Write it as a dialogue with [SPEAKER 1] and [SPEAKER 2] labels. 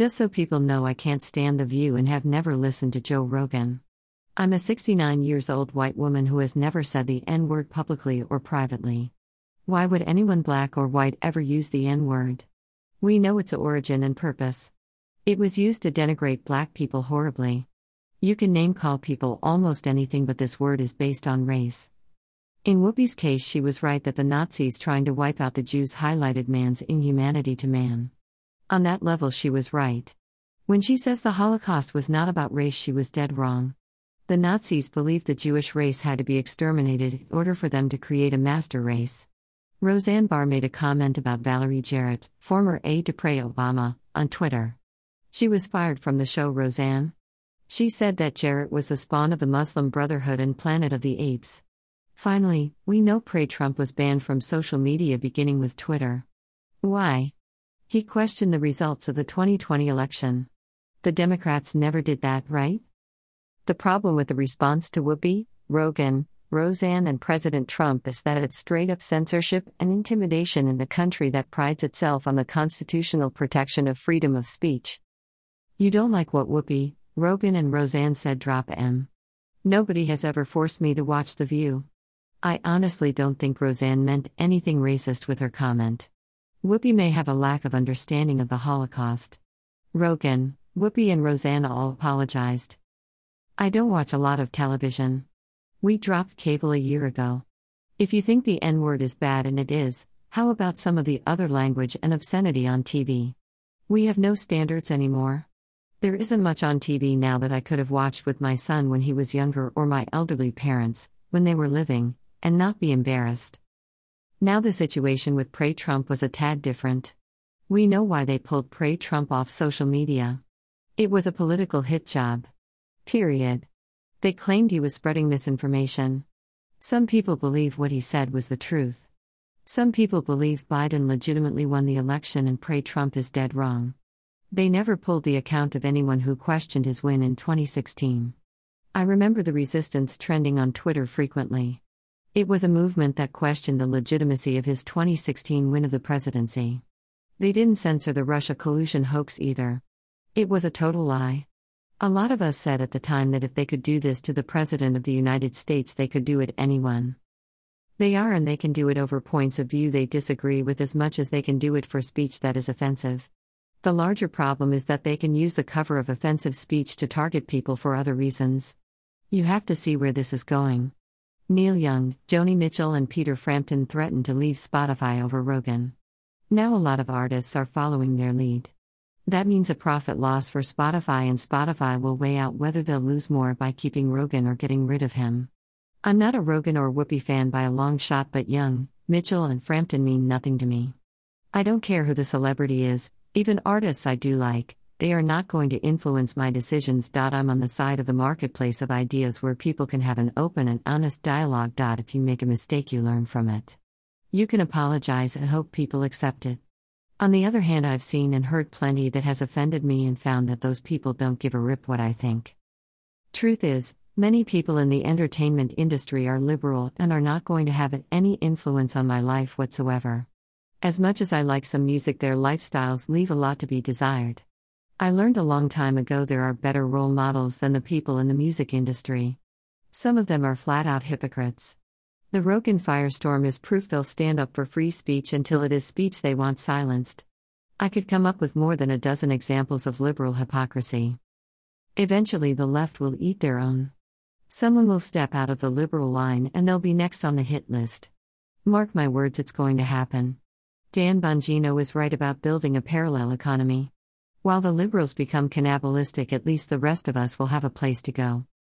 [SPEAKER 1] Just so people know, I can't stand The View and have never listened to Joe Rogan. I'm a 69 years old white woman who has never said the N word publicly or privately. Why would anyone black or white ever use the N word? We know its origin and purpose. It was used to denigrate black people horribly. You can name call people almost anything, but this word is based on race. In Whoopi's case, she was right that the Nazis trying to wipe out the Jews highlighted man's inhumanity to man. On that level, she was right. When she says the Holocaust was not about race, she was dead wrong. The Nazis believed the Jewish race had to be exterminated in order for them to create a master race. Roseanne Barr made a comment about Valerie Jarrett, former aide de Pre Obama, on Twitter. She was fired from the show Roseanne. She said that Jarrett was the spawn of the Muslim Brotherhood and Planet of the Apes. Finally, we know Pre Trump was banned from social media beginning with Twitter. Why? He questioned the results of the 2020 election. The Democrats never did that, right? The problem with the response to Whoopi, Rogan, Roseanne, and President Trump is that it's straight up censorship and intimidation in a country that prides itself on the constitutional protection of freedom of speech. You don't like what Whoopi, Rogan, and Roseanne said, drop M. Nobody has ever forced me to watch The View. I honestly don't think Roseanne meant anything racist with her comment. Whoopi may have a lack of understanding of the Holocaust. Rogan, Whoopi, and Roseanne all apologized. I don't watch a lot of television. We dropped cable a year ago. If you think the N word is bad, and it is, how about some of the other language and obscenity on TV? We have no standards anymore. There isn't much on TV now that I could have watched with my son when he was younger or my elderly parents, when they were living, and not be embarrassed. Now the situation with Pre Trump was a tad different. We know why they pulled Pre Trump off social media. It was a political hit job. Period. They claimed he was spreading misinformation. Some people believe what he said was the truth. Some people believe Biden legitimately won the election and Pre Trump is dead wrong. They never pulled the account of anyone who questioned his win in 2016. I remember the resistance trending on Twitter frequently. It was a movement that questioned the legitimacy of his 2016 win of the presidency. They didn't censor the Russia collusion hoax either. It was a total lie. A lot of us said at the time that if they could do this to the President of the United States, they could do it anyone. They are, and they can do it over points of view they disagree with as much as they can do it for speech that is offensive. The larger problem is that they can use the cover of offensive speech to target people for other reasons. You have to see where this is going. Neil Young, Joni Mitchell, and Peter Frampton threatened to leave Spotify over Rogan. Now a lot of artists are following their lead. That means a profit loss for Spotify, and Spotify will weigh out whether they'll lose more by keeping Rogan or getting rid of him. I'm not a Rogan or Whoopi fan by a long shot, but Young, Mitchell, and Frampton mean nothing to me. I don't care who the celebrity is, even artists I do like, they are not going to influence my decisions. I'm on the side of the marketplace of ideas where people can have an open and honest dialogue. If you make a mistake, you learn from it. You can apologize and hope people accept it. On the other hand, I've seen and heard plenty that has offended me and found that those people don't give a rip what I think. Truth is, many people in the entertainment industry are liberal and are not going to have any influence on my life whatsoever. As much as I like some music, their lifestyles leave a lot to be desired. I learned a long time ago there are better role models than the people in the music industry. Some of them are flat out hypocrites. The Rogan firestorm is proof they'll stand up for free speech until it is speech they want silenced. I could come up with more than a dozen examples of liberal hypocrisy. Eventually, the left will eat their own. Someone will step out of the liberal line and they'll be next on the hit list. Mark my words, it's going to happen. Dan Bongino is right about building a parallel economy. While the liberals become cannibalistic, at least the rest of us will have a place to go.